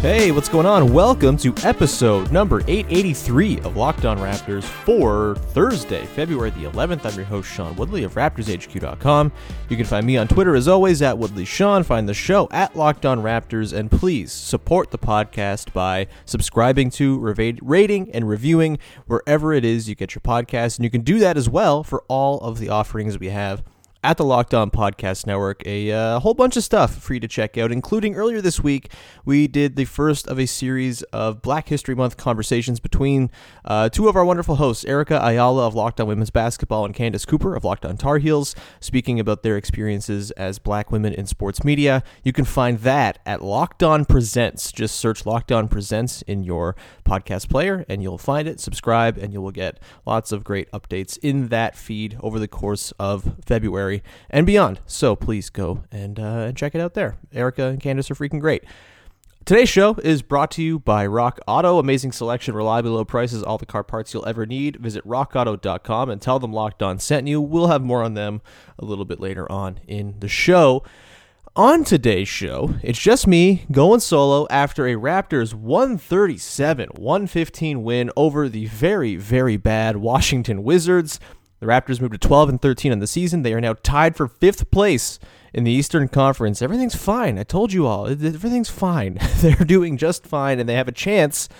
Hey, what's going on? Welcome to episode number 883 of Locked On Raptors for Thursday, February the 11th. I'm your host, Sean Woodley of RaptorsHQ.com. You can find me on Twitter as always at Woodley Sean. Find the show at Locked On Raptors, and please support the podcast by subscribing to, rating, and reviewing wherever it is you get your podcast. And you can do that as well for all of the offerings we have at the Locked On Podcast Network. A uh, whole bunch of stuff for you to check out, including earlier this week, we did the first of a series of Black History Month conversations between uh, two of our wonderful hosts, Erica Ayala of Locked On Women's Basketball and Candace Cooper of Locked On Tar Heels, speaking about their experiences as black women in sports media. You can find that at Locked On Presents. Just search Locked On Presents in your podcast player, and you'll find it. Subscribe, and you will get lots of great updates in that feed over the course of February and beyond. So please go and uh, check it out there. Erica and Candace are freaking great. Today's show is brought to you by Rock Auto. Amazing selection, reliably low prices, all the car parts you'll ever need. Visit rockauto.com and tell them Locked On sent you. We'll have more on them a little bit later on in the show. On today's show, it's just me going solo after a Raptors 137 115 win over the very, very bad Washington Wizards. The Raptors moved to 12 and 13 on the season. They are now tied for fifth place in the Eastern Conference. Everything's fine. I told you all. Everything's fine. They're doing just fine, and they have a chance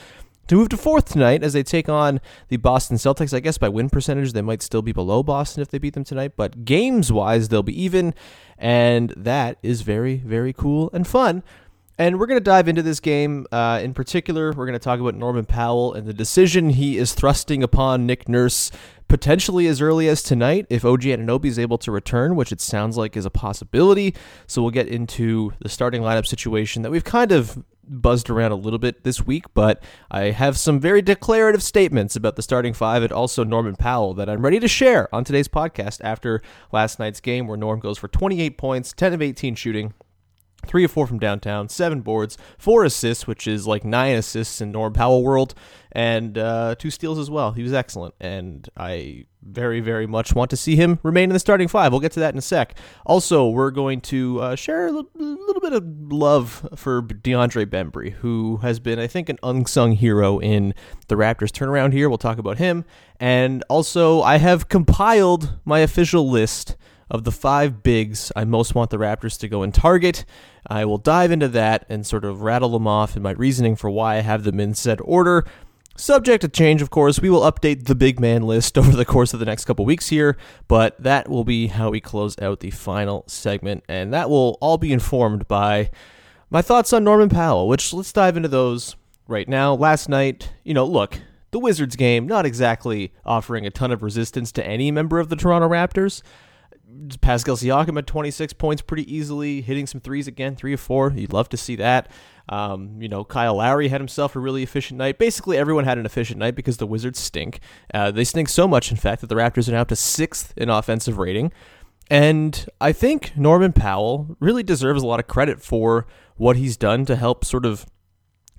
to move to fourth tonight as they take on the Boston Celtics. I guess by win percentage, they might still be below Boston if they beat them tonight, but games wise, they'll be even, and that is very, very cool and fun. And we're going to dive into this game. Uh, in particular, we're going to talk about Norman Powell and the decision he is thrusting upon Nick Nurse potentially as early as tonight if OG Anunoby is able to return, which it sounds like is a possibility. So we'll get into the starting lineup situation that we've kind of buzzed around a little bit this week, but I have some very declarative statements about the starting five and also Norman Powell that I'm ready to share on today's podcast after last night's game where Norm goes for 28 points, 10 of 18 shooting, Three or four from downtown, seven boards, four assists, which is like nine assists in Norm Powell world, and uh, two steals as well. He was excellent, and I very, very much want to see him remain in the starting five. We'll get to that in a sec. Also, we're going to uh, share a little, little, bit of love for DeAndre Bembry, who has been, I think, an unsung hero in the Raptors turnaround here. We'll talk about him. And also, I have compiled my official list of the five bigs I most want the Raptors to go and target. I will dive into that and sort of rattle them off and my reasoning for why I have them in said order. Subject to change, of course, we will update the big man list over the course of the next couple weeks here, but that will be how we close out the final segment, and that will all be informed by my thoughts on Norman Powell, which let's dive into those right now. Last night, you know, look, the Wizards game, not exactly offering a ton of resistance to any member of the Toronto Raptors. Pascal Siakam at 26 points pretty easily, hitting some threes again, three of four. You'd love to see that. Um, you know, Kyle Lowry had himself a really efficient night. Basically, everyone had an efficient night because the Wizards stink. Uh, they stink so much, in fact, that the Raptors are now up to sixth in offensive rating. And I think Norman Powell really deserves a lot of credit for what he's done to help sort of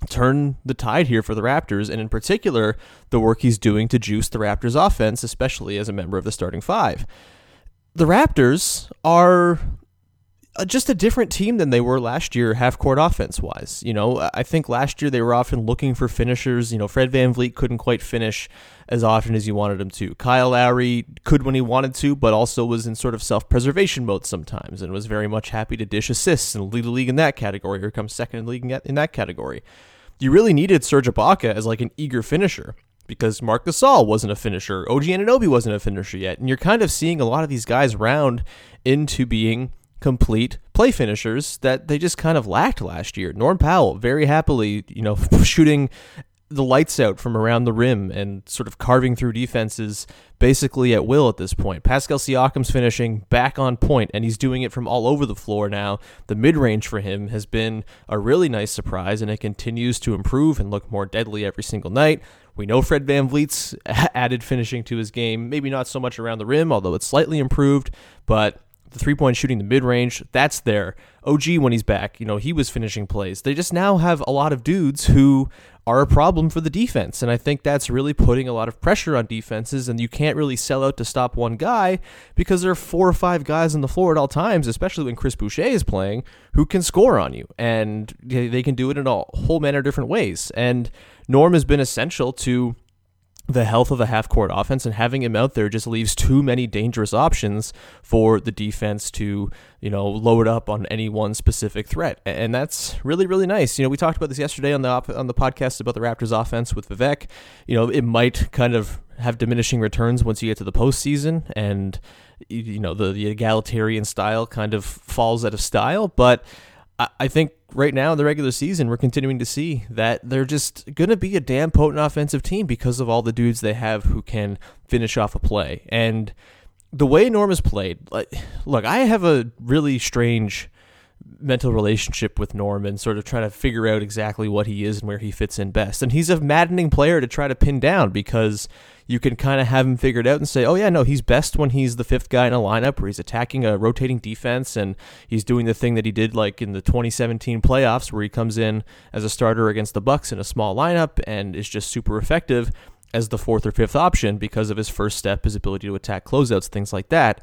turn the tide here for the Raptors, and in particular, the work he's doing to juice the Raptors' offense, especially as a member of the starting five the Raptors are uh, just a different team than they were last year, half court offense wise. You know, I think last year they were often looking for finishers. You know, Fred VanVleet couldn't quite finish as often as you wanted him to. Kyle Lowry could when he wanted to, but also was in sort of self preservation mode sometimes and was very much happy to dish assists and lead the league in that category or come second in the league in that category. You really needed Serge Ibaka as like an eager finisher because Marc Gasol wasn't a finisher. OG Anunoby wasn't a finisher yet. And you're kind of seeing a lot of these guys round into being complete play finishers that they just kind of lacked last year. Norm Powell very happily, you know, shooting the lights out from around the rim and sort of carving through defenses basically at will at this point. Pascal Siakam's finishing back on point and he's doing it from all over the floor now. The mid-range for him has been a really nice surprise and it continues to improve and look more deadly every single night. We know Fred VanVleet's added finishing to his game, maybe not so much around the rim, although it's slightly improved, but the three point shooting, the mid range, that's there. OG, when he's back, you know, he was finishing plays. They just now have a lot of dudes who are a problem for the defense. And I think that's really putting a lot of pressure on defenses. And you can't really sell out to stop one guy because there are four or five guys on the floor at all times, especially when Chris Boucher is playing, who can score on you. And they can do it in a whole manner of different ways. And Norm has been essential to the health of a half court offense and having him out there just leaves too many dangerous options for the defense to, you know, load up on any one specific threat. And that's really really nice. You know, we talked about this yesterday on the op- on the podcast about the Raptors offense with Vivek. You know, it might kind of have diminishing returns once you get to the postseason and you know, the the egalitarian style kind of falls out of style, but I think right now in the regular season, we're continuing to see that they're just going to be a damn potent offensive team because of all the dudes they have who can finish off a play. And the way Norm has played, look, I have a really strange mental relationship with Norm and sort of trying to figure out exactly what he is and where he fits in best. And he's a maddening player to try to pin down because you can kind of have him figured out and say, oh, yeah, no, he's best when he's the fifth guy in a lineup where he's attacking a rotating defense and he's doing the thing that he did like in the 2017 playoffs where he comes in as a starter against the Bucks in a small lineup and is just super effective as the fourth or fifth option because of his first step, his ability to attack closeouts, things like that.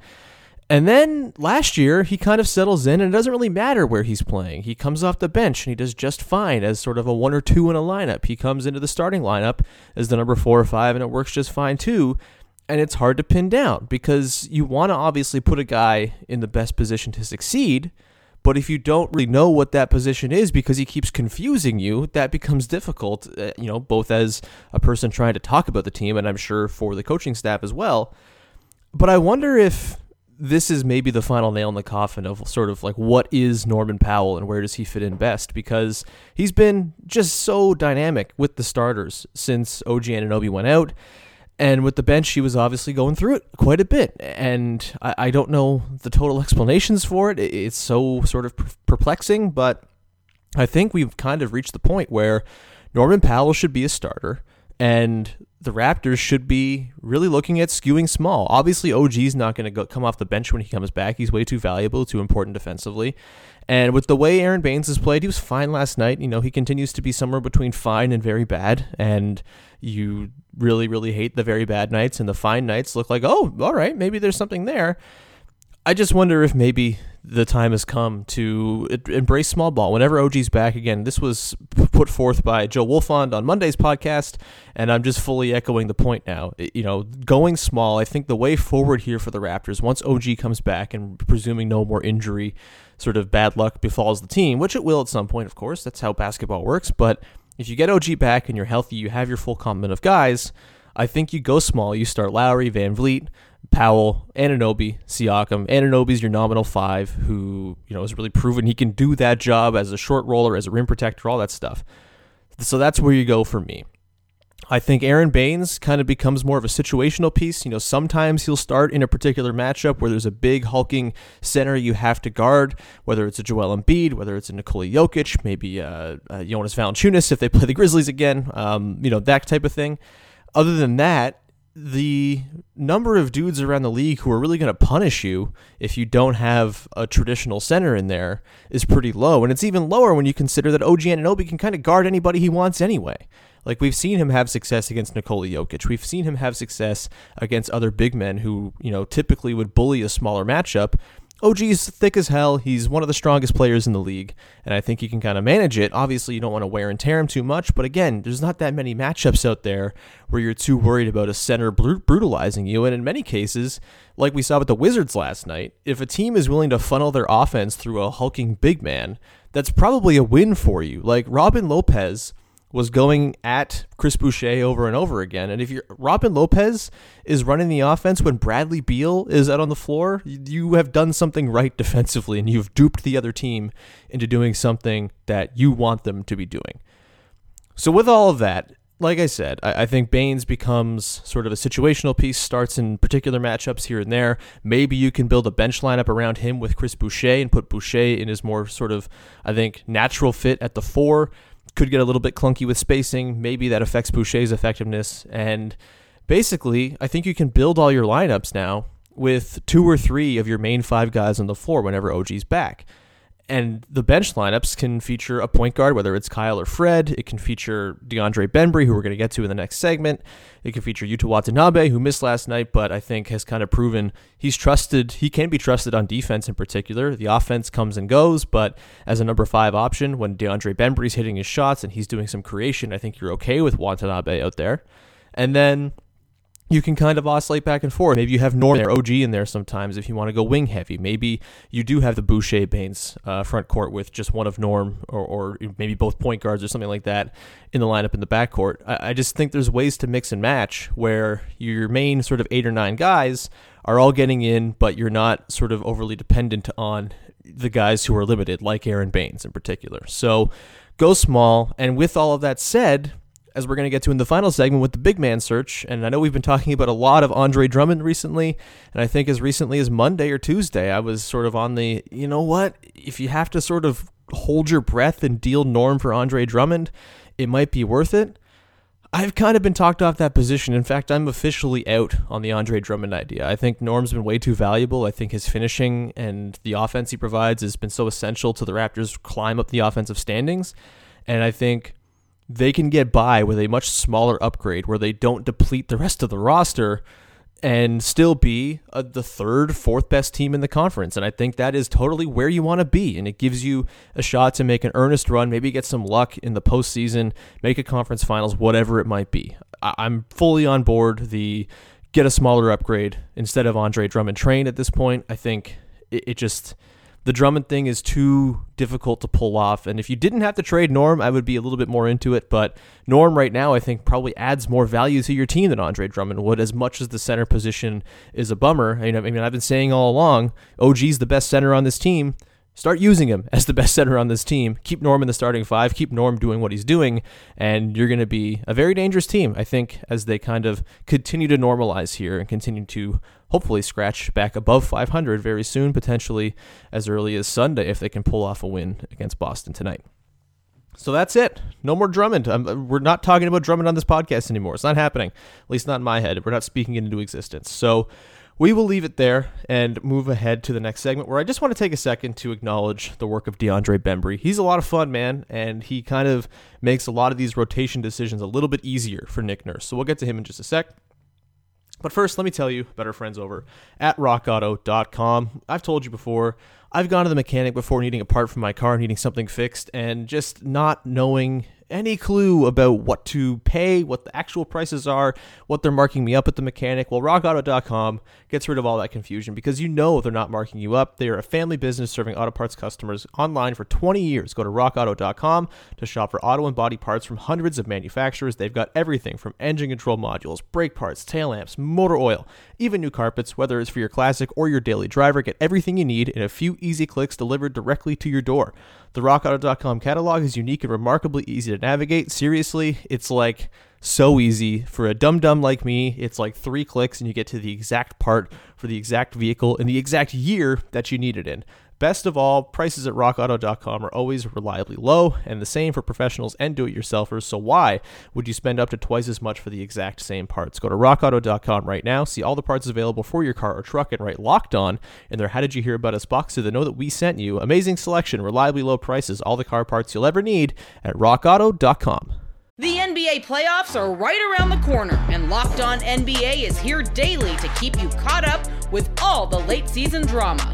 And then last year, he kind of settles in, and it doesn't really matter where he's playing. He comes off the bench and he does just fine as sort of a one or two in a lineup. He comes into the starting lineup as the number four or five, and it works just fine too. And it's hard to pin down because you want to obviously put a guy in the best position to succeed. But if you don't really know what that position is because he keeps confusing you, that becomes difficult, uh, you know, both as a person trying to talk about the team and I'm sure for the coaching staff as well. But I wonder if this is maybe the final nail in the coffin of sort of like what is Norman Powell and where does he fit in best because he's been just so dynamic with the starters since OG Anunoby went out. And with the bench, he was obviously going through it quite a bit. And I, I don't know the total explanations for it. It's so sort of perplexing, but I think we've kind of reached the point where Norman Powell should be a starter. And the Raptors should be really looking at skewing small. Obviously, OG's not going to come off the bench when he comes back. He's way too valuable, too important defensively. And with the way Aaron Baynes has played, he was fine last night. You know, he continues to be somewhere between fine and very bad. And you really, really hate the very bad nights, and the fine nights look like, oh, all right, maybe there's something there. I just wonder if maybe the time has come to embrace small ball. Whenever OG's back again, this was put forth by Joe Wolfond on Monday's podcast, and I'm just fully echoing the point now. You know, going small, I think the way forward here for the Raptors, once OG comes back and presuming no more injury, sort of bad luck befalls the team, which it will at some point, of course. That's how basketball works. But if you get OG back and you're healthy, you have your full complement of guys. I think you go small. You start Lowry, VanVleet, Powell, Anunoby, Siakam. Anunoby's your nominal five, who you know has really proven he can do that job as a short roller, as a rim protector, all that stuff. So that's where you go for me. I think Aaron Baynes kind of becomes more of a situational piece. You know, sometimes he'll start in a particular matchup where there's a big hulking center you have to guard, whether it's a Joel Embiid, whether it's a Nikola Jokic, maybe uh, uh, Jonas Valanciunas if they play the Grizzlies again. Um, you know, that type of thing. Other than that, the number of dudes around the league who are really going to punish you if you don't have a traditional center in there is pretty low. And it's even lower when you consider that OG Anunoby can kind of guard anybody he wants anyway. Like we've seen him have success against Nikola Jokic. We've seen him have success against other big men who, you know, typically would bully a smaller matchup. OG's thick as hell. He's one of the strongest players in the league, and I think you can kind of manage it. Obviously, you don't want to wear and tear him too much, but again, there's not that many matchups out there where you're too worried about a center brutalizing you. And in many cases, like we saw with the Wizards last night, if a team is willing to funnel their offense through a hulking big man, that's probably a win for you. Like Robin Lopez was going at Chris Boucher over and over again. And if you're Robin Lopez is running the offense when Bradley Beal is out on the floor, you have done something right defensively and you've duped the other team into doing something that you want them to be doing. So with all of that, like I said, I, I think Baynes becomes sort of a situational piece, starts in particular matchups here and there. Maybe you can build a bench lineup around him with Chris Boucher and put Boucher in his more sort of, I think, natural fit at the four could get a little bit clunky with spacing. Maybe that affects Boucher's effectiveness. And basically, I think you can build all your lineups now with two or three of your main five guys on the floor whenever OG's back. And the bench lineups can feature a point guard, whether it's Kyle or Fred. It can feature DeAndre Bembry, who we're going to get to in the next segment. It can feature Yuta Watanabe, who missed last night, but I think has kind of proven he's trusted. He can be trusted on defense in particular. The offense comes and goes, but as a number five option, when DeAndre Bembry's hitting his shots and he's doing some creation, I think you're okay with Watanabe out there. And then you can kind of oscillate back and forth. Maybe you have Norm there, OG in there sometimes if you want to go wing heavy. Maybe you do have the Boucher Baynes uh, front court with just one of Norm or, or maybe both point guards or something like that in the lineup in the backcourt. I, I just think there's ways to mix and match where your main sort of eight or nine guys are all getting in, but you're not sort of overly dependent on the guys who are limited, like Aaron Baynes in particular. So go small. And with all of that said, as we're going to get to in the final segment with the big man search. And I know we've been talking about a lot of Andre Drummond recently. And I think as recently as Monday or Tuesday, I was sort of on the, you know what? If you have to sort of hold your breath and deal norm for Andre Drummond, it might be worth it. I've kind of been talked off that position. In fact, I'm officially out on the Andre Drummond idea. I think Norm's been way too valuable. I think his finishing and the offense he provides has been so essential to the Raptors climb up the offensive standings. And I think they can get by with a much smaller upgrade where they don't deplete the rest of the roster and still be uh, the third, fourth best team in the conference. And I think that is totally where you want to be. And it gives you a shot to make an earnest run, maybe get some luck in the postseason, make a conference finals, whatever it might be. I- I'm fully on board the get a smaller upgrade instead of Andre Drummond train at this point. I think it, it just the Drummond thing is too difficult to pull off. And if you didn't have to trade Norm, I would be a little bit more into it. But Norm right now, I think, probably adds more value to your team than Andre Drummond would, as much as the center position is a bummer. I mean, I've been saying all along, OG's the best center on this team. Start using him as the best center on this team. Keep Norm in the starting five. Keep Norm doing what he's doing, and you're going to be a very dangerous team, I think, as they kind of continue to normalize here and continue to hopefully scratch back above 500 very soon, potentially as early as Sunday if they can pull off a win against Boston tonight. So that's it. No more Drummond. Um, we're not talking about Drummond on this podcast anymore. It's not happening. At least not in my head. We're not speaking it into existence. So we will leave it there and move ahead to the next segment where I just want to take a second to acknowledge the work of DeAndre Bembry. He's a lot of fun, man, and he kind of makes a lot of these rotation decisions a little bit easier for Nick Nurse. So we'll get to him in just a sec. But first, let me tell you about our friends over at rockauto.com. I've told you before, I've gone to the mechanic before needing a part for my car, needing something fixed, and just not knowing any clue about what to pay, what the actual prices are, what they're marking me up at the mechanic. Well, rockauto.com gets rid of all that confusion because you know they're not marking you up. They are a family business serving auto parts customers online for 20 years. Go to rockauto.com to shop for auto and body parts from hundreds of manufacturers. They've got everything from engine control modules, brake parts, tail lamps, motor oil, even new carpets, whether it's for your classic or your daily driver. Get everything you need in a few easy clicks delivered directly to your door. The rockauto.com catalog is unique and remarkably easy to navigate. Seriously, it's like so easy for a dum dum like me. It's like three clicks and you get to the exact part for the exact vehicle and the exact year that you need it in. Best of all, prices at rockauto.com are always reliably low, and the same for professionals and do it yourselfers. So, why would you spend up to twice as much for the exact same parts? Go to rockauto.com right now, see all the parts available for your car or truck, and write locked on in their How Did You Hear About Us box so they know that we sent you. Amazing selection, reliably low prices, all the car parts you'll ever need at rockauto.com. The NBA playoffs are right around the corner, and Locked On NBA is here daily to keep you caught up with all the late season drama.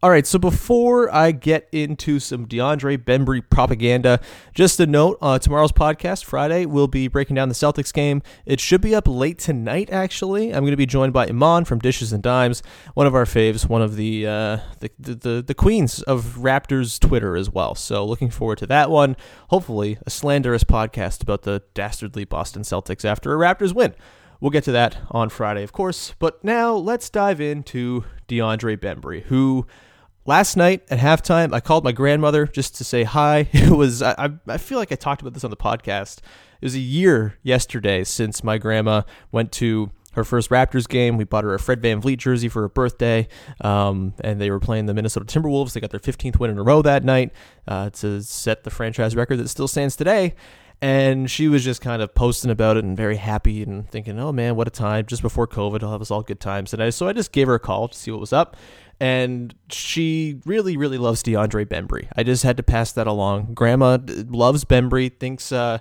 All right, so before I get into some DeAndre Bembry propaganda, just a note: uh, tomorrow's podcast, Friday, we'll be breaking down the Celtics game. It should be up late tonight. Actually, I'm going to be joined by Iman from Dishes and Dimes, one of our faves, one of the uh, the, the, the the queens of Raptors Twitter as well. So looking forward to that one. Hopefully, a slanderous podcast about the dastardly Boston Celtics after a Raptors win. We'll get to that on Friday, of course. But now let's dive into DeAndre Bembry, who last night at halftime I called my grandmother just to say hi. It was I, I feel like I talked about this on the podcast. It was a year yesterday since my grandma went to her first Raptors game. We bought her a Fred VanVleet jersey for her birthday, um, and they were playing the Minnesota Timberwolves. They got their 15th win in a row that night uh, to set the franchise record that still stands today. And she was just kind of posting about it and very happy and thinking, "Oh man, what a time!" Just before COVID, I'll have us all good times. And I, so I just gave her a call to see what was up and she really, really loves DeAndre Bembry. I just had to pass that along. Grandma loves Bembry, thinks uh,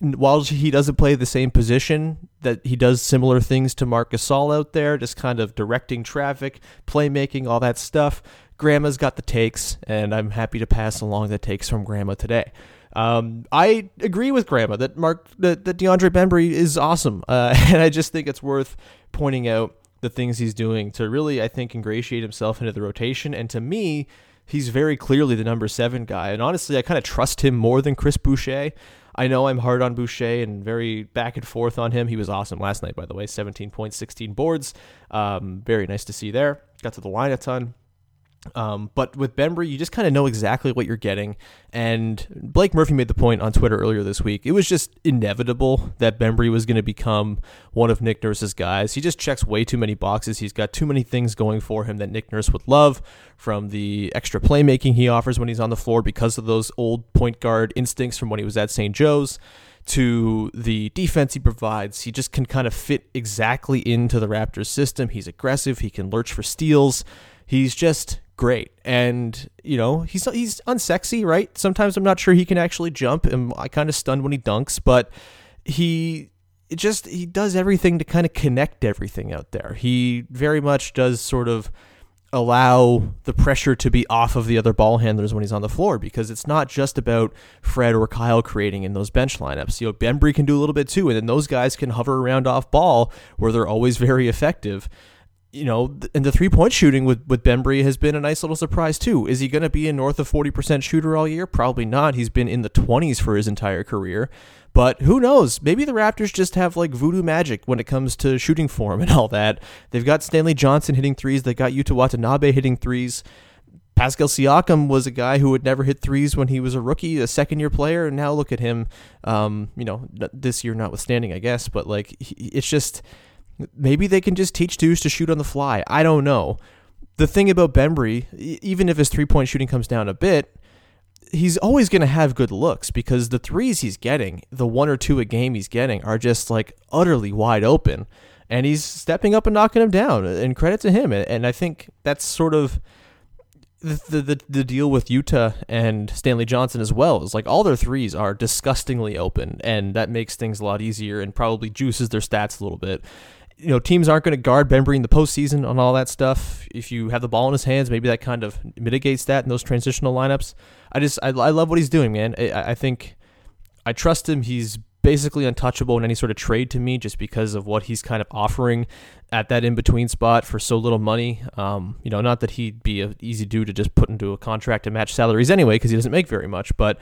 while he doesn't play the same position, that he does similar things to Marc Gasol out there, just kind of directing traffic, playmaking, all that stuff. Grandma's got the takes, and I'm happy to pass along the takes from Grandma today. Um, I agree with Grandma that Mark that, that DeAndre Bembry is awesome, uh, and I just think it's worth pointing out the things he's doing to really, I think, ingratiate himself into the rotation. And to me, he's very clearly the number seven guy. And honestly, I kind of trust him more than Chris Boucher. I know I'm hard on Boucher and very back and forth on him. He was awesome last night, by the way 17 points, 16 boards. Um, very nice to see there. Got to the line a ton. Um, but with Bembry, you just kind of know exactly what you're getting. And Blake Murphy made the point on Twitter earlier this week. It was just inevitable that Bembry was going to become one of Nick Nurse's guys. He just checks way too many boxes. He's got too many things going for him that Nick Nurse would love from the extra playmaking he offers when he's on the floor because of those old point guard instincts from when he was at St. Joe's to the defense he provides. He just can kind of fit exactly into the Raptors system. He's aggressive, he can lurch for steals. He's just great. And you know, he's he's unsexy, right? Sometimes I'm not sure he can actually jump, and I kind of stunned when he dunks, but he it just he does everything to kind of connect everything out there. He very much does sort of allow the pressure to be off of the other ball handlers when he's on the floor because it's not just about Fred or Kyle creating in those bench lineups. You know, Bembry can do a little bit too, and then those guys can hover around off ball where they're always very effective you know, and the three point shooting with, with Bembry has been a nice little surprise too. Is he going to be a north of 40% shooter all year? Probably not. He's been in the 20s for his entire career. But who knows? Maybe the Raptors just have like voodoo magic when it comes to shooting form and all that. They've got Stanley Johnson hitting threes, they got Yuta Watanabe hitting threes. Pascal Siakam was a guy who would never hit threes when he was a rookie, a second year player, and now look at him. Um, you know, this year notwithstanding, I guess, but like it's just Maybe they can just teach dudes to shoot on the fly. I don't know. The thing about Bembry, even if his three point shooting comes down a bit, he's always going to have good looks because the threes he's getting, the one or two a game he's getting, are just like utterly wide open. And he's stepping up and knocking them down. And credit to him. And I think that's sort of the, the the deal with Yuta and Stanley Johnson as well is like all their threes are disgustingly open, and that makes things a lot easier and probably juices their stats a little bit you know, teams aren't going to guard Bembry in the postseason on all that stuff. If you have the ball in his hands, maybe that kind of mitigates that in those transitional lineups. I just, I, I love what he's doing, man. I, I think I trust him. He's basically untouchable in any sort of trade to me just because of what he's kind of offering at that in between spot for so little money. Um, you know, not that he'd be an easy dude to just put into a contract to match salaries anyway because he doesn't make very much, but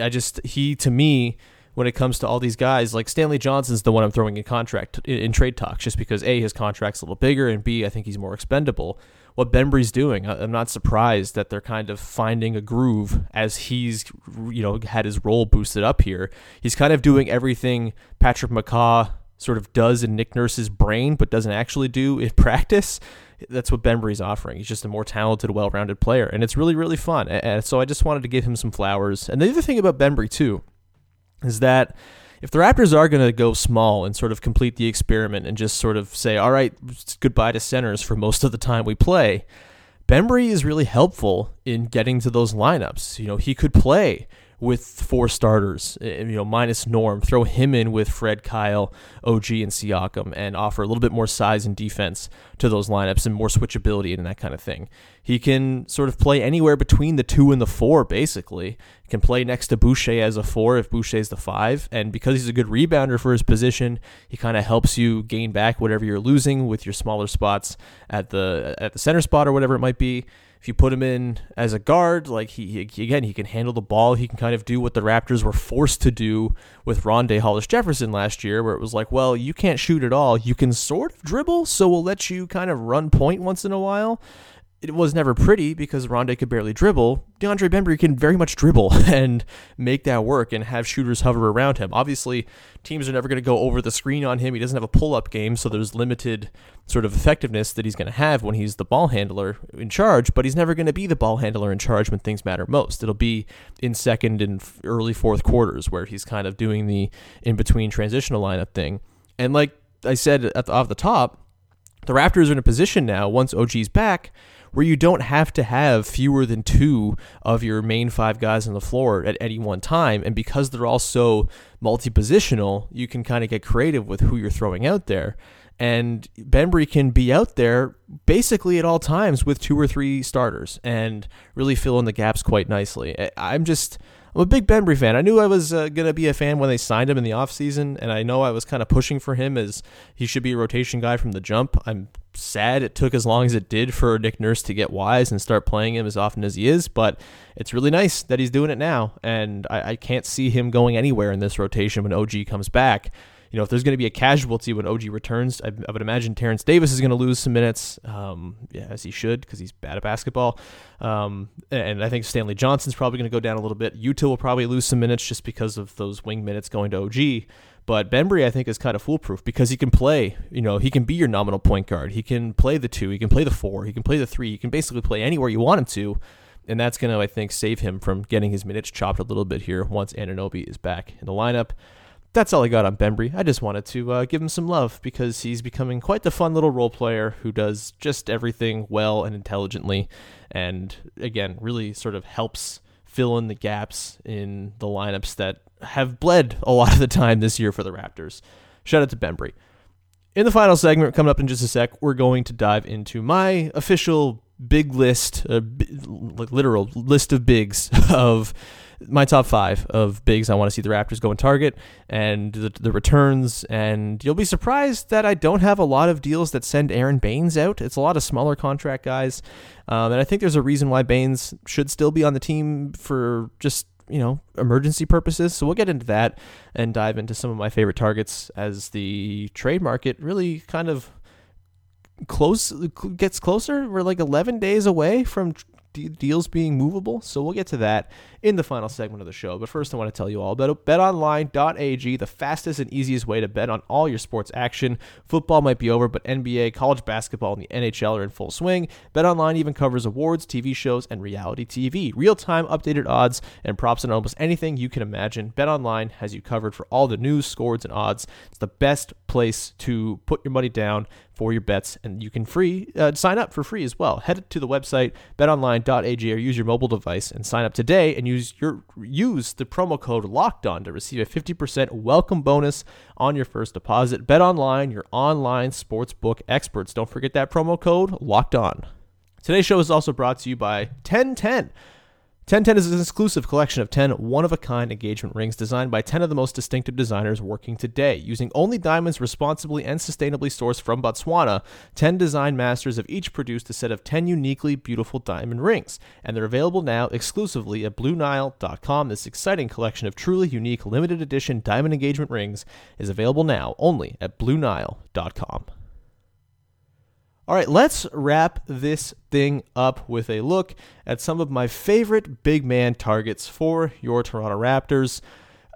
I just, he to me, when it comes to all these guys. Like Stanley Johnson's the one I'm throwing in contract in, in trade talks, just because a his contract's a little bigger, and b I think he's more expendable. What Bembry's doing, I'm not surprised that they're kind of finding a groove as he's you know had his role boosted up here. He's kind of doing everything Patrick McCaw sort of does in Nick Nurse's brain, but doesn't actually do in practice. That's what Bembry's offering. He's just a more talented, well-rounded player, and it's really, really fun. And so I just wanted to give him some flowers. And the other thing about Bembry too is that if the Raptors are going to go small and sort of complete the experiment and just sort of say, all right, goodbye to centers for most of the time we play, Bembry is really helpful in getting to those lineups. You know, he could play with four starters, eh, you know, minus Norm, throw him in with Fred, Kyle, OG, and Siakam, and offer a little bit more size and defense to those lineups and more switchability and that kind of thing. He can sort of play anywhere between the two and the four, basically. He can play next to Boucher as a four if Boucher's the five, and because he's a good rebounder for his position, he kind of helps you gain back whatever you're losing with your smaller spots at the at the center spot or whatever it might be if you put him in as a guard, like he, he, again, he can handle the ball. He can kind of do what the Raptors were forced to do with Rondae Hollis Jefferson last year, where it was like, well, you can't shoot at all. You can sort of dribble, so we'll let you kind of run point once in a while it was never pretty because Rondae could barely dribble. DeAndre Bembry can very much dribble and make that work and have shooters hover around him. Obviously, teams are never going to go over the screen on him. He doesn't have a pull up game, so there's limited sort of effectiveness that he's going to have when he's the ball handler in charge, but he's never going to be the ball handler in charge when things matter most. It'll be in second and early fourth quarters where he's kind of doing the in between transitional lineup thing. And like I said at the, off the top, the Raptors are in a position now, once OG's back, where you don't have to have fewer than two of your main five guys on the floor at any one time. And because they're all so multi positional, you can kind of get creative with who you're throwing out there. And Bembry can be out there basically at all times with two or three starters and really fill in the gaps quite nicely. I'm just I'm a big Bembry fan. I knew I was uh, going to be a fan when they signed him in the offseason, and I know I was kind of pushing for him as he should be a rotation guy from the jump. I'm sad it took as long as it did for Nick Nurse to get wise and start playing him as often as he is, but it's really nice that he's doing it now, and I, I can't see him going anywhere in this rotation when OG comes back you know, if there's going to be a casualty when OG returns, I, I would imagine Terrence Davis is going to lose some minutes, um, yeah, as he should because he's bad at basketball. Um, and I think Stanley Johnson's probably going to go down a little bit. Yuta will probably lose some minutes just because of those wing minutes going to OG. But Bembry, I think, is kind of foolproof because he can play. You know, he can be your nominal point guard. He can play the two. He can play the four. He can play the three. He can basically play anywhere you want him to. And that's going to, I think, save him from getting his minutes chopped a little bit here once Anunoby is back in the lineup that's all I got on Bembry. I just wanted to uh, give him some love because he's becoming quite the fun little role player who does just everything well and intelligently, and again, really sort of helps fill in the gaps in the lineups that have bled a lot of the time this year for the Raptors. Shout out to Bembry. In the final segment, coming up in just a sec, we're going to dive into my official big list, uh, like literal list of bigs of my top five of bigs I want to see the Raptors go and target and the, the returns. And you'll be surprised that I don't have a lot of deals that send Aaron Baynes out. It's a lot of smaller contract guys. Um, and I think there's a reason why Baynes should still be on the team for just you know emergency purposes so we'll get into that and dive into some of my favorite targets as the trade market really kind of close gets closer we're like 11 days away from deals being movable. So we'll get to that in the final segment of the show. But first, I want to tell you all about betonline.ag, the fastest and easiest way to bet on all your sports action. Football might be over, but NBA, college basketball, and the NHL are in full swing. BetOnline even covers awards, TV shows, and reality TV. Real time updated odds and props on almost anything you can imagine. BetOnline has you covered for all the news, scores, and odds. It's the best place to put your money down for your bets, and you can free uh, sign up for free as well. Head to the website betonline.ag or use your mobile device and sign up today and use your use the promo code Locked On to receive a 50% welcome bonus on your first deposit. Bet online, your online sportsbook experts. Don't forget that promo code Locked On. Today's show is also brought to you by 1010. 1010 is an exclusive collection of 10 one of a kind engagement rings designed by 10 of the most distinctive designers working today. Using only diamonds responsibly and sustainably sourced from Botswana, 10 design masters have each produced a set of 10 uniquely beautiful diamond rings, and they're available now exclusively at BlueNile.com. This exciting collection of truly unique limited edition diamond engagement rings is available now only at BlueNile.com. All right, let's wrap this thing up with a look at some of my favorite big man targets for your Toronto Raptors.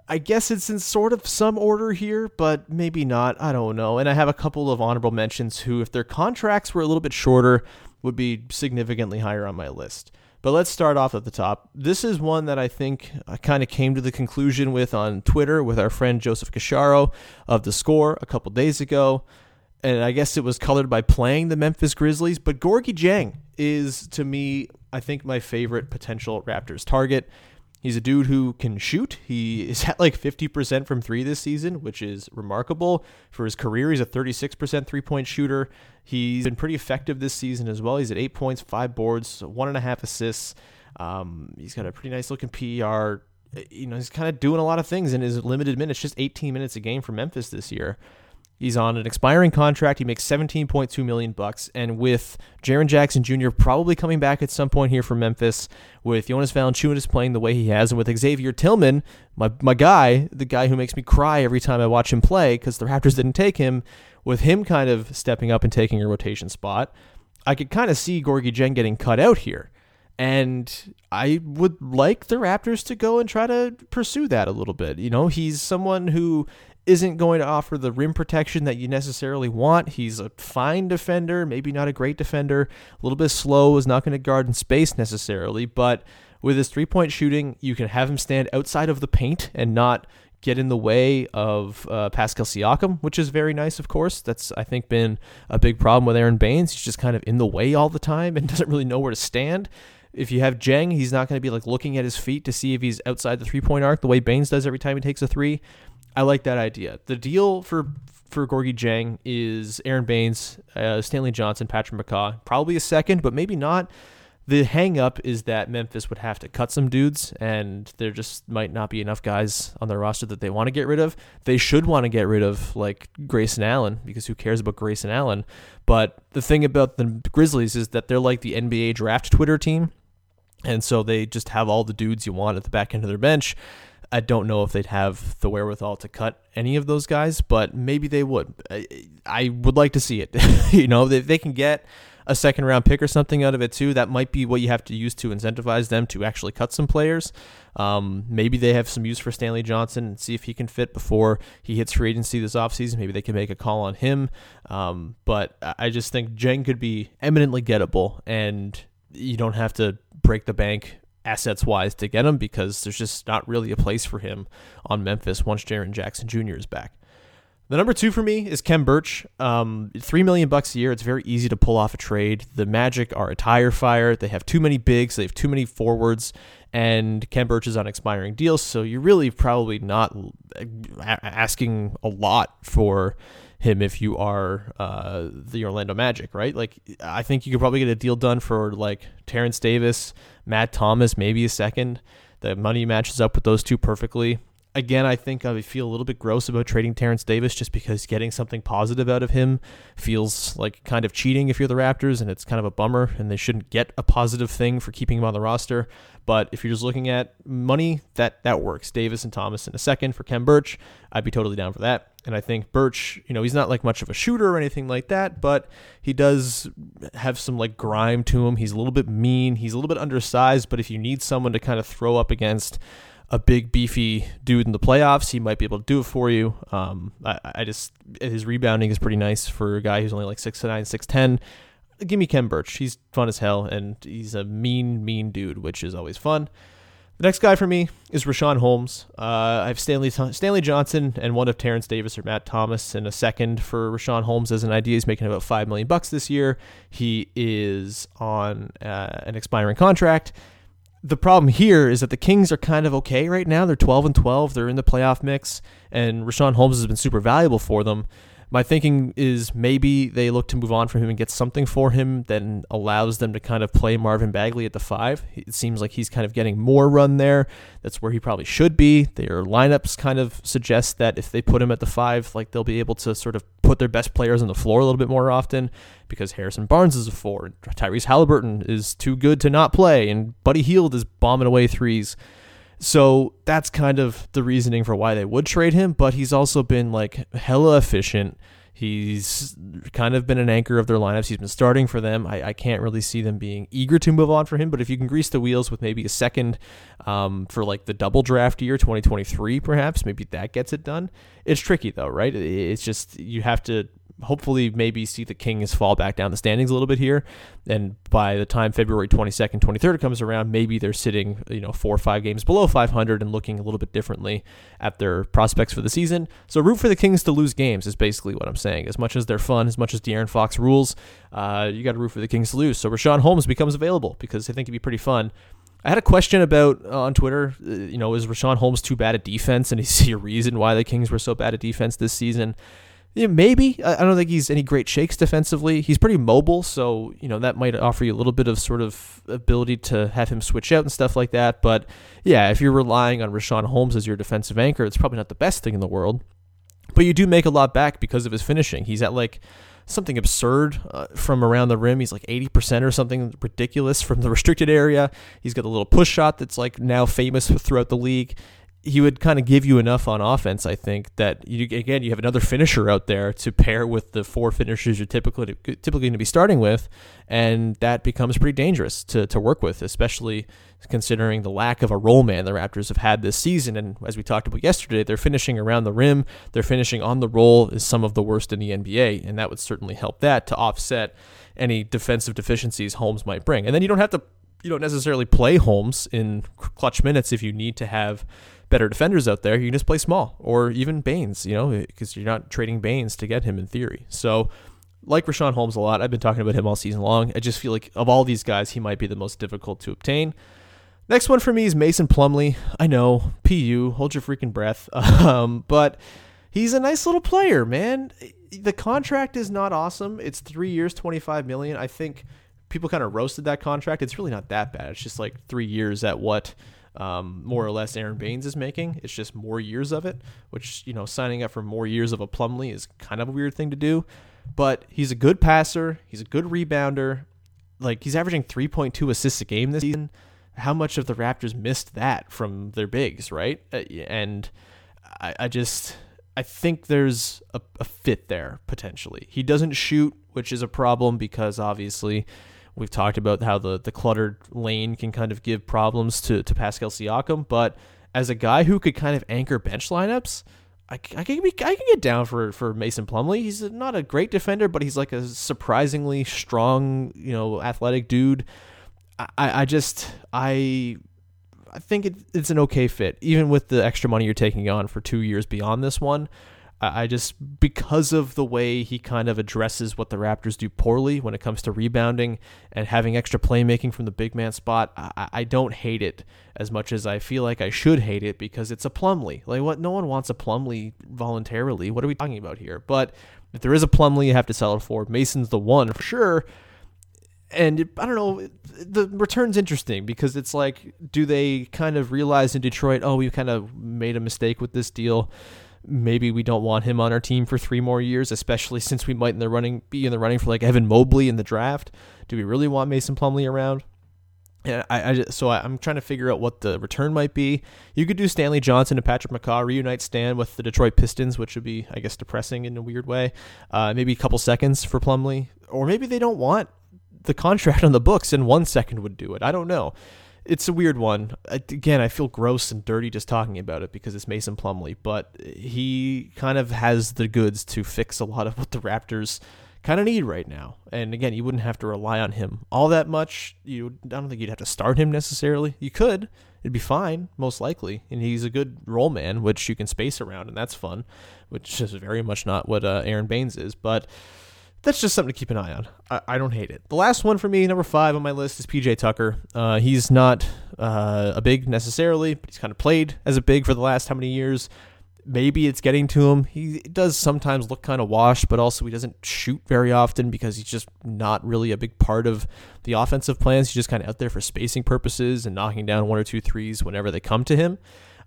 I guess it's in sort of some order here, but maybe not. I don't know. And I have a couple of honorable mentions who, if their contracts were a little bit shorter, would be significantly higher on my list. But let's start off at the top. This is one that I think I kind of came to the conclusion with on Twitter with our friend Joseph Casciaro of the score a couple days ago. And I guess it was colored by playing the Memphis Grizzlies. But Gorgui Dieng is, to me, I think my favorite potential Raptors target. He's a dude who can shoot. He is at like 50% from three this season, which is remarkable. For his career, he's a 36% three point shooter. He's been pretty effective this season as well. He's at eight points, five boards, one and a half assists. Um, he's got a pretty nice looking PER. You know, he's kind of doing a lot of things in his limited minutes, just 18 minutes a game for Memphis this year. He's on an expiring contract. He makes 17.2 million bucks, and with Jaren Jackson Jr. probably coming back at some point here for Memphis, with Jonas Valanciunas playing the way he has, and with Xavier Tillman, my my guy, the guy who makes me cry every time I watch him play because the Raptors didn't take him, with him kind of stepping up and taking a rotation spot, I could kind of see Gorgui Dieng getting cut out here. And I would like the Raptors to go and try to pursue that a little bit. You know, he's someone who isn't going to offer the rim protection that you necessarily want. He's a fine defender, maybe not a great defender, a little bit slow, is not going to guard in space necessarily, but with his three point shooting, you can have him stand outside of the paint and not get in the way of uh, Pascal Siakam, which is very nice, of course. That's, I think, been a big problem with Aaron Baynes. He's just kind of in the way all the time and doesn't really know where to stand. If you have Dieng, he's not going to be like looking at his feet to see if he's outside the three point arc the way Baynes does every time he takes a three. I like that idea. The deal for for Gorgui Dieng is Aaron Baynes, uh, Stanley Johnson, Patrick McCaw, probably a second, but maybe not. The hang up is that Memphis would have to cut some dudes, and there just might not be enough guys on their roster that they want to get rid of. They should want to get rid of like Grayson Allen because who cares about Grayson Allen? But the thing about the Grizzlies is that they're like the NBA draft Twitter team, and so they just have all the dudes you want at the back end of their bench. I don't know if they'd have the wherewithal to cut any of those guys, but maybe they would. I, would like to see it. you know, if they can get a second round pick or something out of it too, that might be what you have to use to incentivize them to actually cut some players. Um, maybe they have some use for Stanley Johnson and see if he can fit before he hits free agency this offseason. Maybe they can make a call on him. Um, but I just think Dieng could be eminently gettable, and you don't have to break the bank assets wise to get him because there's just not really a place for him on Memphis once Jaren Jackson Jr. is back. The number two for me is Khem Birch. Um, Three million bucks a year. It's very easy to pull off a trade. The Magic are a tire fire. They have too many bigs. They have too many forwards, and Khem Birch is on expiring deals. So you're really probably not asking a lot for him if you are uh, the Orlando Magic, right? Like, I think you could probably get a deal done for like Terrence Davis, Matt Thomas, maybe a second. The money matches up with those two perfectly. Again, I think I feel a little bit gross about trading Terrence Davis just because getting something positive out of him feels like kind of cheating if you're the Raptors, and it's kind of a bummer, and they shouldn't get a positive thing for keeping him on the roster. But if you're just looking at money, that that works. Davis and Thomas in a second for Khem Birch, I'd be totally down for that. And I think Birch, you know, he's not like much of a shooter or anything like that, but he does have some like grime to him. He's a little bit mean. He's a little bit undersized, but if you need someone to kind of throw up against a big beefy dude in the playoffs, he might be able to do it for you. Um, I, I just his rebounding is pretty nice for a guy who's only like six nine, six ten. Give me Khem Birch. He's fun as hell, and he's a mean, mean dude, which is always fun. The next guy for me is Richaun Holmes. Uh, I have Stanley Stanley Johnson and one of Terrence Davis or Matt Thomas, and a second for Richaun Holmes as an idea. He's making about five million bucks this year. He is on uh, an expiring contract. The problem here is that the Kings are kind of okay right now. They're 12 and 12. They're in the playoff mix, and Richaun Holmes has been super valuable for them my thinking is maybe they look to move on from him and get something for him that allows them to kind of play Marvin Bagley at the five. It seems like he's kind of getting more run there. That's where he probably should be. Their lineups kind of suggest that if they put him at the five, like they'll be able to sort of put their best players on the floor a little bit more often because Harrison Barnes is a four, Tyrese Halliburton is too good to not play, and Buddy Hield is bombing away threes. So that's kind of the reasoning for why they would trade him, but he's also been like hella efficient. He's kind of been an anchor of their lineups. He's been starting for them. I, I can't really see them being eager to move on for him, but if you can grease the wheels with maybe a second um, for like the double draft year, 2023, perhaps, maybe that gets it done. It's tricky though, right? It's just you have to hopefully maybe see the Kings fall back down the standings a little bit here. And by the time February 22nd, 23rd comes around, maybe they're sitting, you know, four or five games below 500 and looking a little bit differently at their prospects for the season. So root for the Kings to lose games is basically what I'm saying. As much as they're fun, as much as De'Aaron Fox rules, uh, you got to root for the Kings to lose. So Richaun Holmes becomes available because I think it'd be pretty fun. I had a question about uh, on Twitter. Uh, you know, is Richaun Holmes too bad at defense, and is he a reason why the Kings were so bad at defense this season? Yeah, maybe. I don't think he's any great shakes defensively. He's pretty mobile, so you know that might offer you a little bit of sort of ability to have him switch out and stuff like that. But yeah, if you're relying on Richaun Holmes as your defensive anchor, it's probably not the best thing in the world. But you do make a lot back because of his finishing. He's at like something absurd uh, from around the rim. He's like 80% or something ridiculous from the restricted area. He's got a little push shot that's like now famous throughout the league he would kind of give you enough on offense, I think, that you again you have another finisher out there to pair with the four finishers you're typically typically going to be starting with, and that becomes pretty dangerous to, to work with, especially considering the lack of a roll man the Raptors have had this season. And as we talked about yesterday, they're finishing around the rim, they're finishing on the roll is some of the worst in the NBA, and that would certainly help that to offset any defensive deficiencies Holmes might bring. And then you don't have to you don't necessarily play Holmes in clutch minutes if you need to have better defenders out there, you can just play small or even Baynes, you know, because you're not trading Baynes to get him in theory. So, like Richaun Holmes a lot, I've been talking about him all season long. I just feel like of all these guys, he might be the most difficult to obtain. Next one for me is Mason Plumlee. I know, PU, hold your freaking breath. Um, but he's a nice little player, man. The contract is not awesome. It's three years, 25 million. I think people kind of roasted that contract. It's really not that bad. It's just like three years at what um, more or less Aaron Baynes is making. It's just more years of it, which, you know, signing up for more years of a Plumlee is kind of a weird thing to do. But he's a good passer. He's a good rebounder. Like, he's averaging 3.2 assists a game this season. How much of the Raptors missed that from their bigs, right? Uh, and I, I just, I think there's a, a fit there potentially. He doesn't shoot, which is a problem because obviously We've talked about how the, the cluttered lane can kind of give problems to, to Pascal Siakam, but as a guy who could kind of anchor bench lineups, I, I can be I can get down for, for Mason Plumlee. He's not a great defender, but he's like a surprisingly strong, you know, athletic dude. I, I just I I think it, it's an okay fit, even with the extra money you're taking on for two years beyond this one. I just because of the way he kind of addresses what the Raptors do poorly when it comes to rebounding and having extra playmaking from the big man spot, I, I don't hate it as much as I feel like I should hate it because it's a Plumlee. Like what? No one wants a Plumlee voluntarily. What are we talking about here? But if there is a Plumlee, you have to sell it for. Mason's the one for sure. And I don't know, the return's interesting because it's like, do they kind of realize in Detroit, oh, we kind of made a mistake with this deal? Maybe we don't want him on our team for three more years, especially since we might in the running be in the running for like Evan Mobley in the draft. Do we really want Mason Plumlee around? And I, I just, so I, am trying to figure out what the return might be. You could do Stanley Johnson and Patrick McCaw reunite Stan with the Detroit Pistons, which would be, I guess, depressing in a weird way. Uh, maybe a couple seconds for Plumlee, or maybe they don't want the contract on the books, and one second would do it. I don't know it's a weird one. Again, I feel gross and dirty just talking about it because it's Mason Plumlee, but he kind of has the goods to fix a lot of what the Raptors kind of need right now. And again, you wouldn't have to rely on him all that much. You, I don't think you'd have to start him necessarily. You could. It'd be fine, most likely. And he's a good roll man, which you can space around, and that's fun, which is very much not what uh, Aaron Baynes is. But that's just something to keep an eye on. I, I, don't hate it. The last one for me, number five on my list, is PJ Tucker. Uh, he's not uh, a big necessarily, but he's kind of played as a big for the last how many years. Maybe it's getting to him. He does sometimes look kind of washed, but also he doesn't shoot very often because he's just not really a big part of the offensive plans. He's just kind of out there for spacing purposes and knocking down one or two threes whenever they come to him.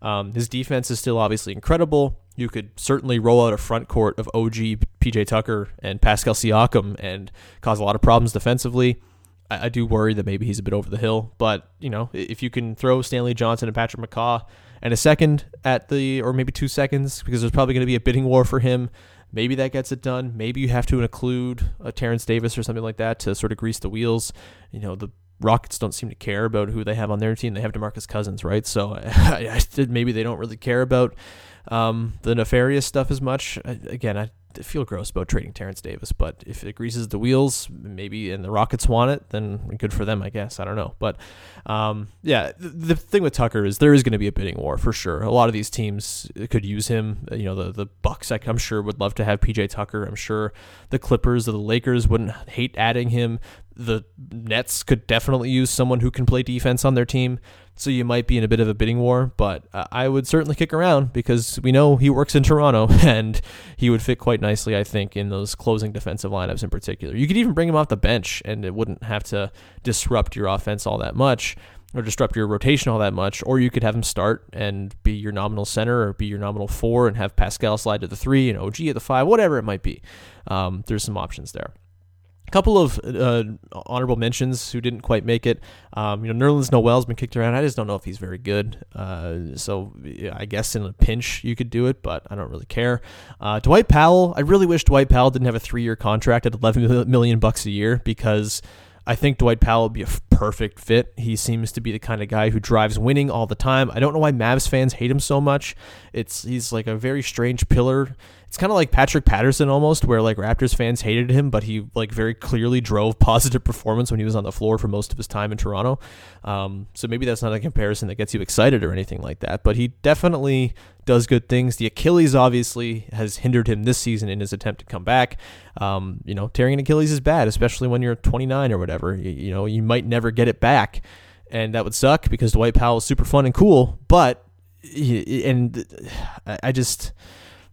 Um, his defense is still obviously incredible. You could certainly roll out a front court of OG PJ Tucker and Pascal Siakam and cause a lot of problems defensively. I, I, do worry that maybe he's a bit over the hill, but you know if you can throw Stanley Johnson and Patrick McCaw and a second at the or maybe two seconds because there's probably going to be a bidding war for him. Maybe that gets it done. Maybe you have to include a Terence Davis or something like that to sort of grease the wheels. You know the Rockets don't seem to care about who they have on their team. They have DeMarcus Cousins, right? So maybe they don't really care about um, the nefarious stuff as much. Again, I feel gross about trading Terence Davis, but if it greases the wheels, maybe, and the Rockets want it, then good for them, I guess. I don't know, but um, yeah, the, the thing with Tucker is there is going to be a bidding war for sure. A lot of these teams could use him. You know, the the Bucks, I'm sure, would love to have PJ Tucker. I'm sure the Clippers or the Lakers wouldn't hate adding him. The Nets could definitely use someone who can play defense on their team. So you might be in a bit of a bidding war, but uh, I would certainly kick around because we know he works in Toronto and he would fit quite nicely, I think, in those closing defensive lineups in particular. You could even bring him off the bench and it wouldn't have to disrupt your offense all that much or disrupt your rotation all that much, or you could have him start and be your nominal center or be your nominal four and have Pascal slide to the three and OG at the five, whatever it might be. Um, there's some options there. A couple of uh, honorable mentions who didn't quite make it. Um, you know, Nerlens Noel's been kicked around. I just don't know if he's very good. Uh, so I guess in a pinch you could do it, but I don't really care. Uh, Dwight Powell. I really wish Dwight Powell didn't have a three-year contract at 11 million bucks a year because I think Dwight Powell would be a perfect fit. He seems to be the kind of guy who drives winning all the time. I don't know why Mavs fans hate him so much. It's he's like a very strange pillar it's kind of like Patrick Patterson almost, where like Raptors fans hated him, but he like very clearly drove positive performance when he was on the floor for most of his time in Toronto. Um, so maybe that's not a comparison that gets you excited or anything like that, but he definitely does good things. The Achilles obviously has hindered him this season in his attempt to come back. Um, you know, tearing an Achilles is bad, especially when you're 29 or whatever. You, you know, you might never get it back, and that would suck because Dwight Powell is super fun and cool, but and I just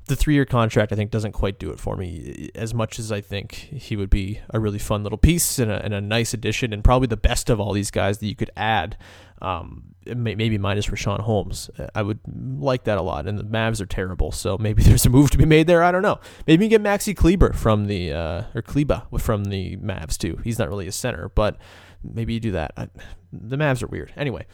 the three year contract, I think, doesn't quite do it for me as much as I think he would be a really fun little piece and a, and a nice addition, and probably the best of all these guys that you could add. Um, maybe minus Richaun Holmes. I would like that a lot. And the Mavs are terrible, so maybe there's a move to be made there. I don't know. Maybe you get Maxi Kleber from the uh, or Kleber from the Mavs too. He's not really a center, but maybe you do that. I, the Mavs are weird. Anyway,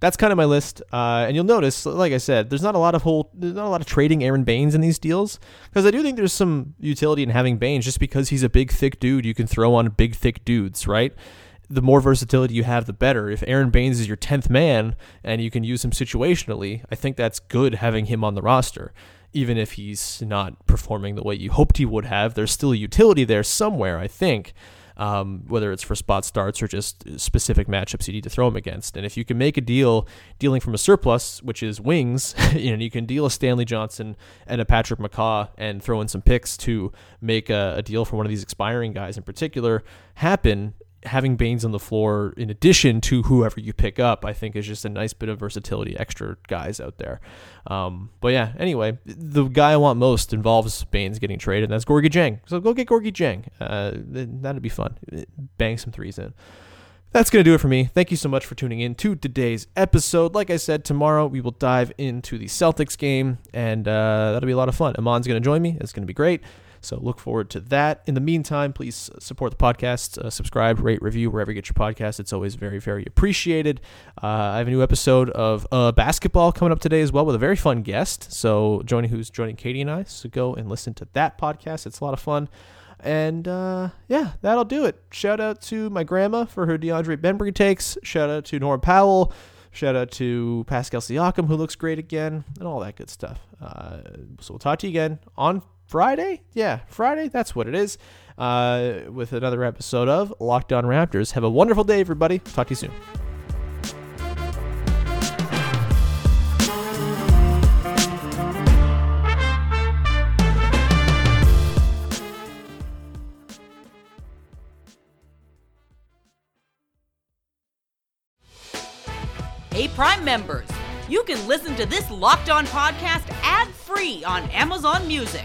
that's kind of my list. Uh, and you'll notice, like I said, there's not a lot of whole, there's not a lot of trading Aaron Baynes in these deals because I do think there's some utility in having Baynes just because he's a big, thick dude. You can throw on big, thick dudes, right? The more versatility you have, the better. If Aaron Baynes is your tenth man and you can use him situationally, I think that's good having him on the roster. Even if he's not performing the way you hoped he would have, there's still utility there somewhere. I think um, whether it's for spot starts or just specific matchups you need to throw them against. And if you can make a deal dealing from a surplus, which is wings, you know, you can deal a Stanley Johnson and a Patrick McCaw and throw in some picks to make a, a deal for one of these expiring guys in particular happen having Baynes on the floor in addition to whoever you pick up, I think is just a nice bit of versatility, extra guys out there. Um, but yeah, anyway, the guy I want most involves Baynes getting traded, and that's Gorgui Dieng. So go get Gorgui Dieng. Uh, that'd be fun. Bang some threes in. That's going to do it for me. Thank you so much for tuning in to today's episode. Like I said, tomorrow we will dive into the Celtics game, and uh, that'll be a lot of fun. Amon's going to join me. It's going to be great. So look forward to that. In the meantime, please support the podcast, uh, subscribe, rate, review wherever you get your podcast. It's always very, very appreciated. Uh, I have a new episode of uh, basketball coming up today as well with a very fun guest. So joining who's joining Katie and I. So go and listen to that podcast. It's a lot of fun. And uh, yeah, that'll do it. Shout out to my grandma for her DeAndre Bembry takes. Shout out to Norm Powell. Shout out to Pascal Siakam, who looks great again, and all that good stuff. Uh, so we'll talk to you again on Friday? Yeah, Friday. That's what it is. Uh, with another episode of Locked On Raptors. Have a wonderful day, everybody. Talk to you soon. Hey, Prime members, you can listen to this Locked On podcast ad free on Amazon Music.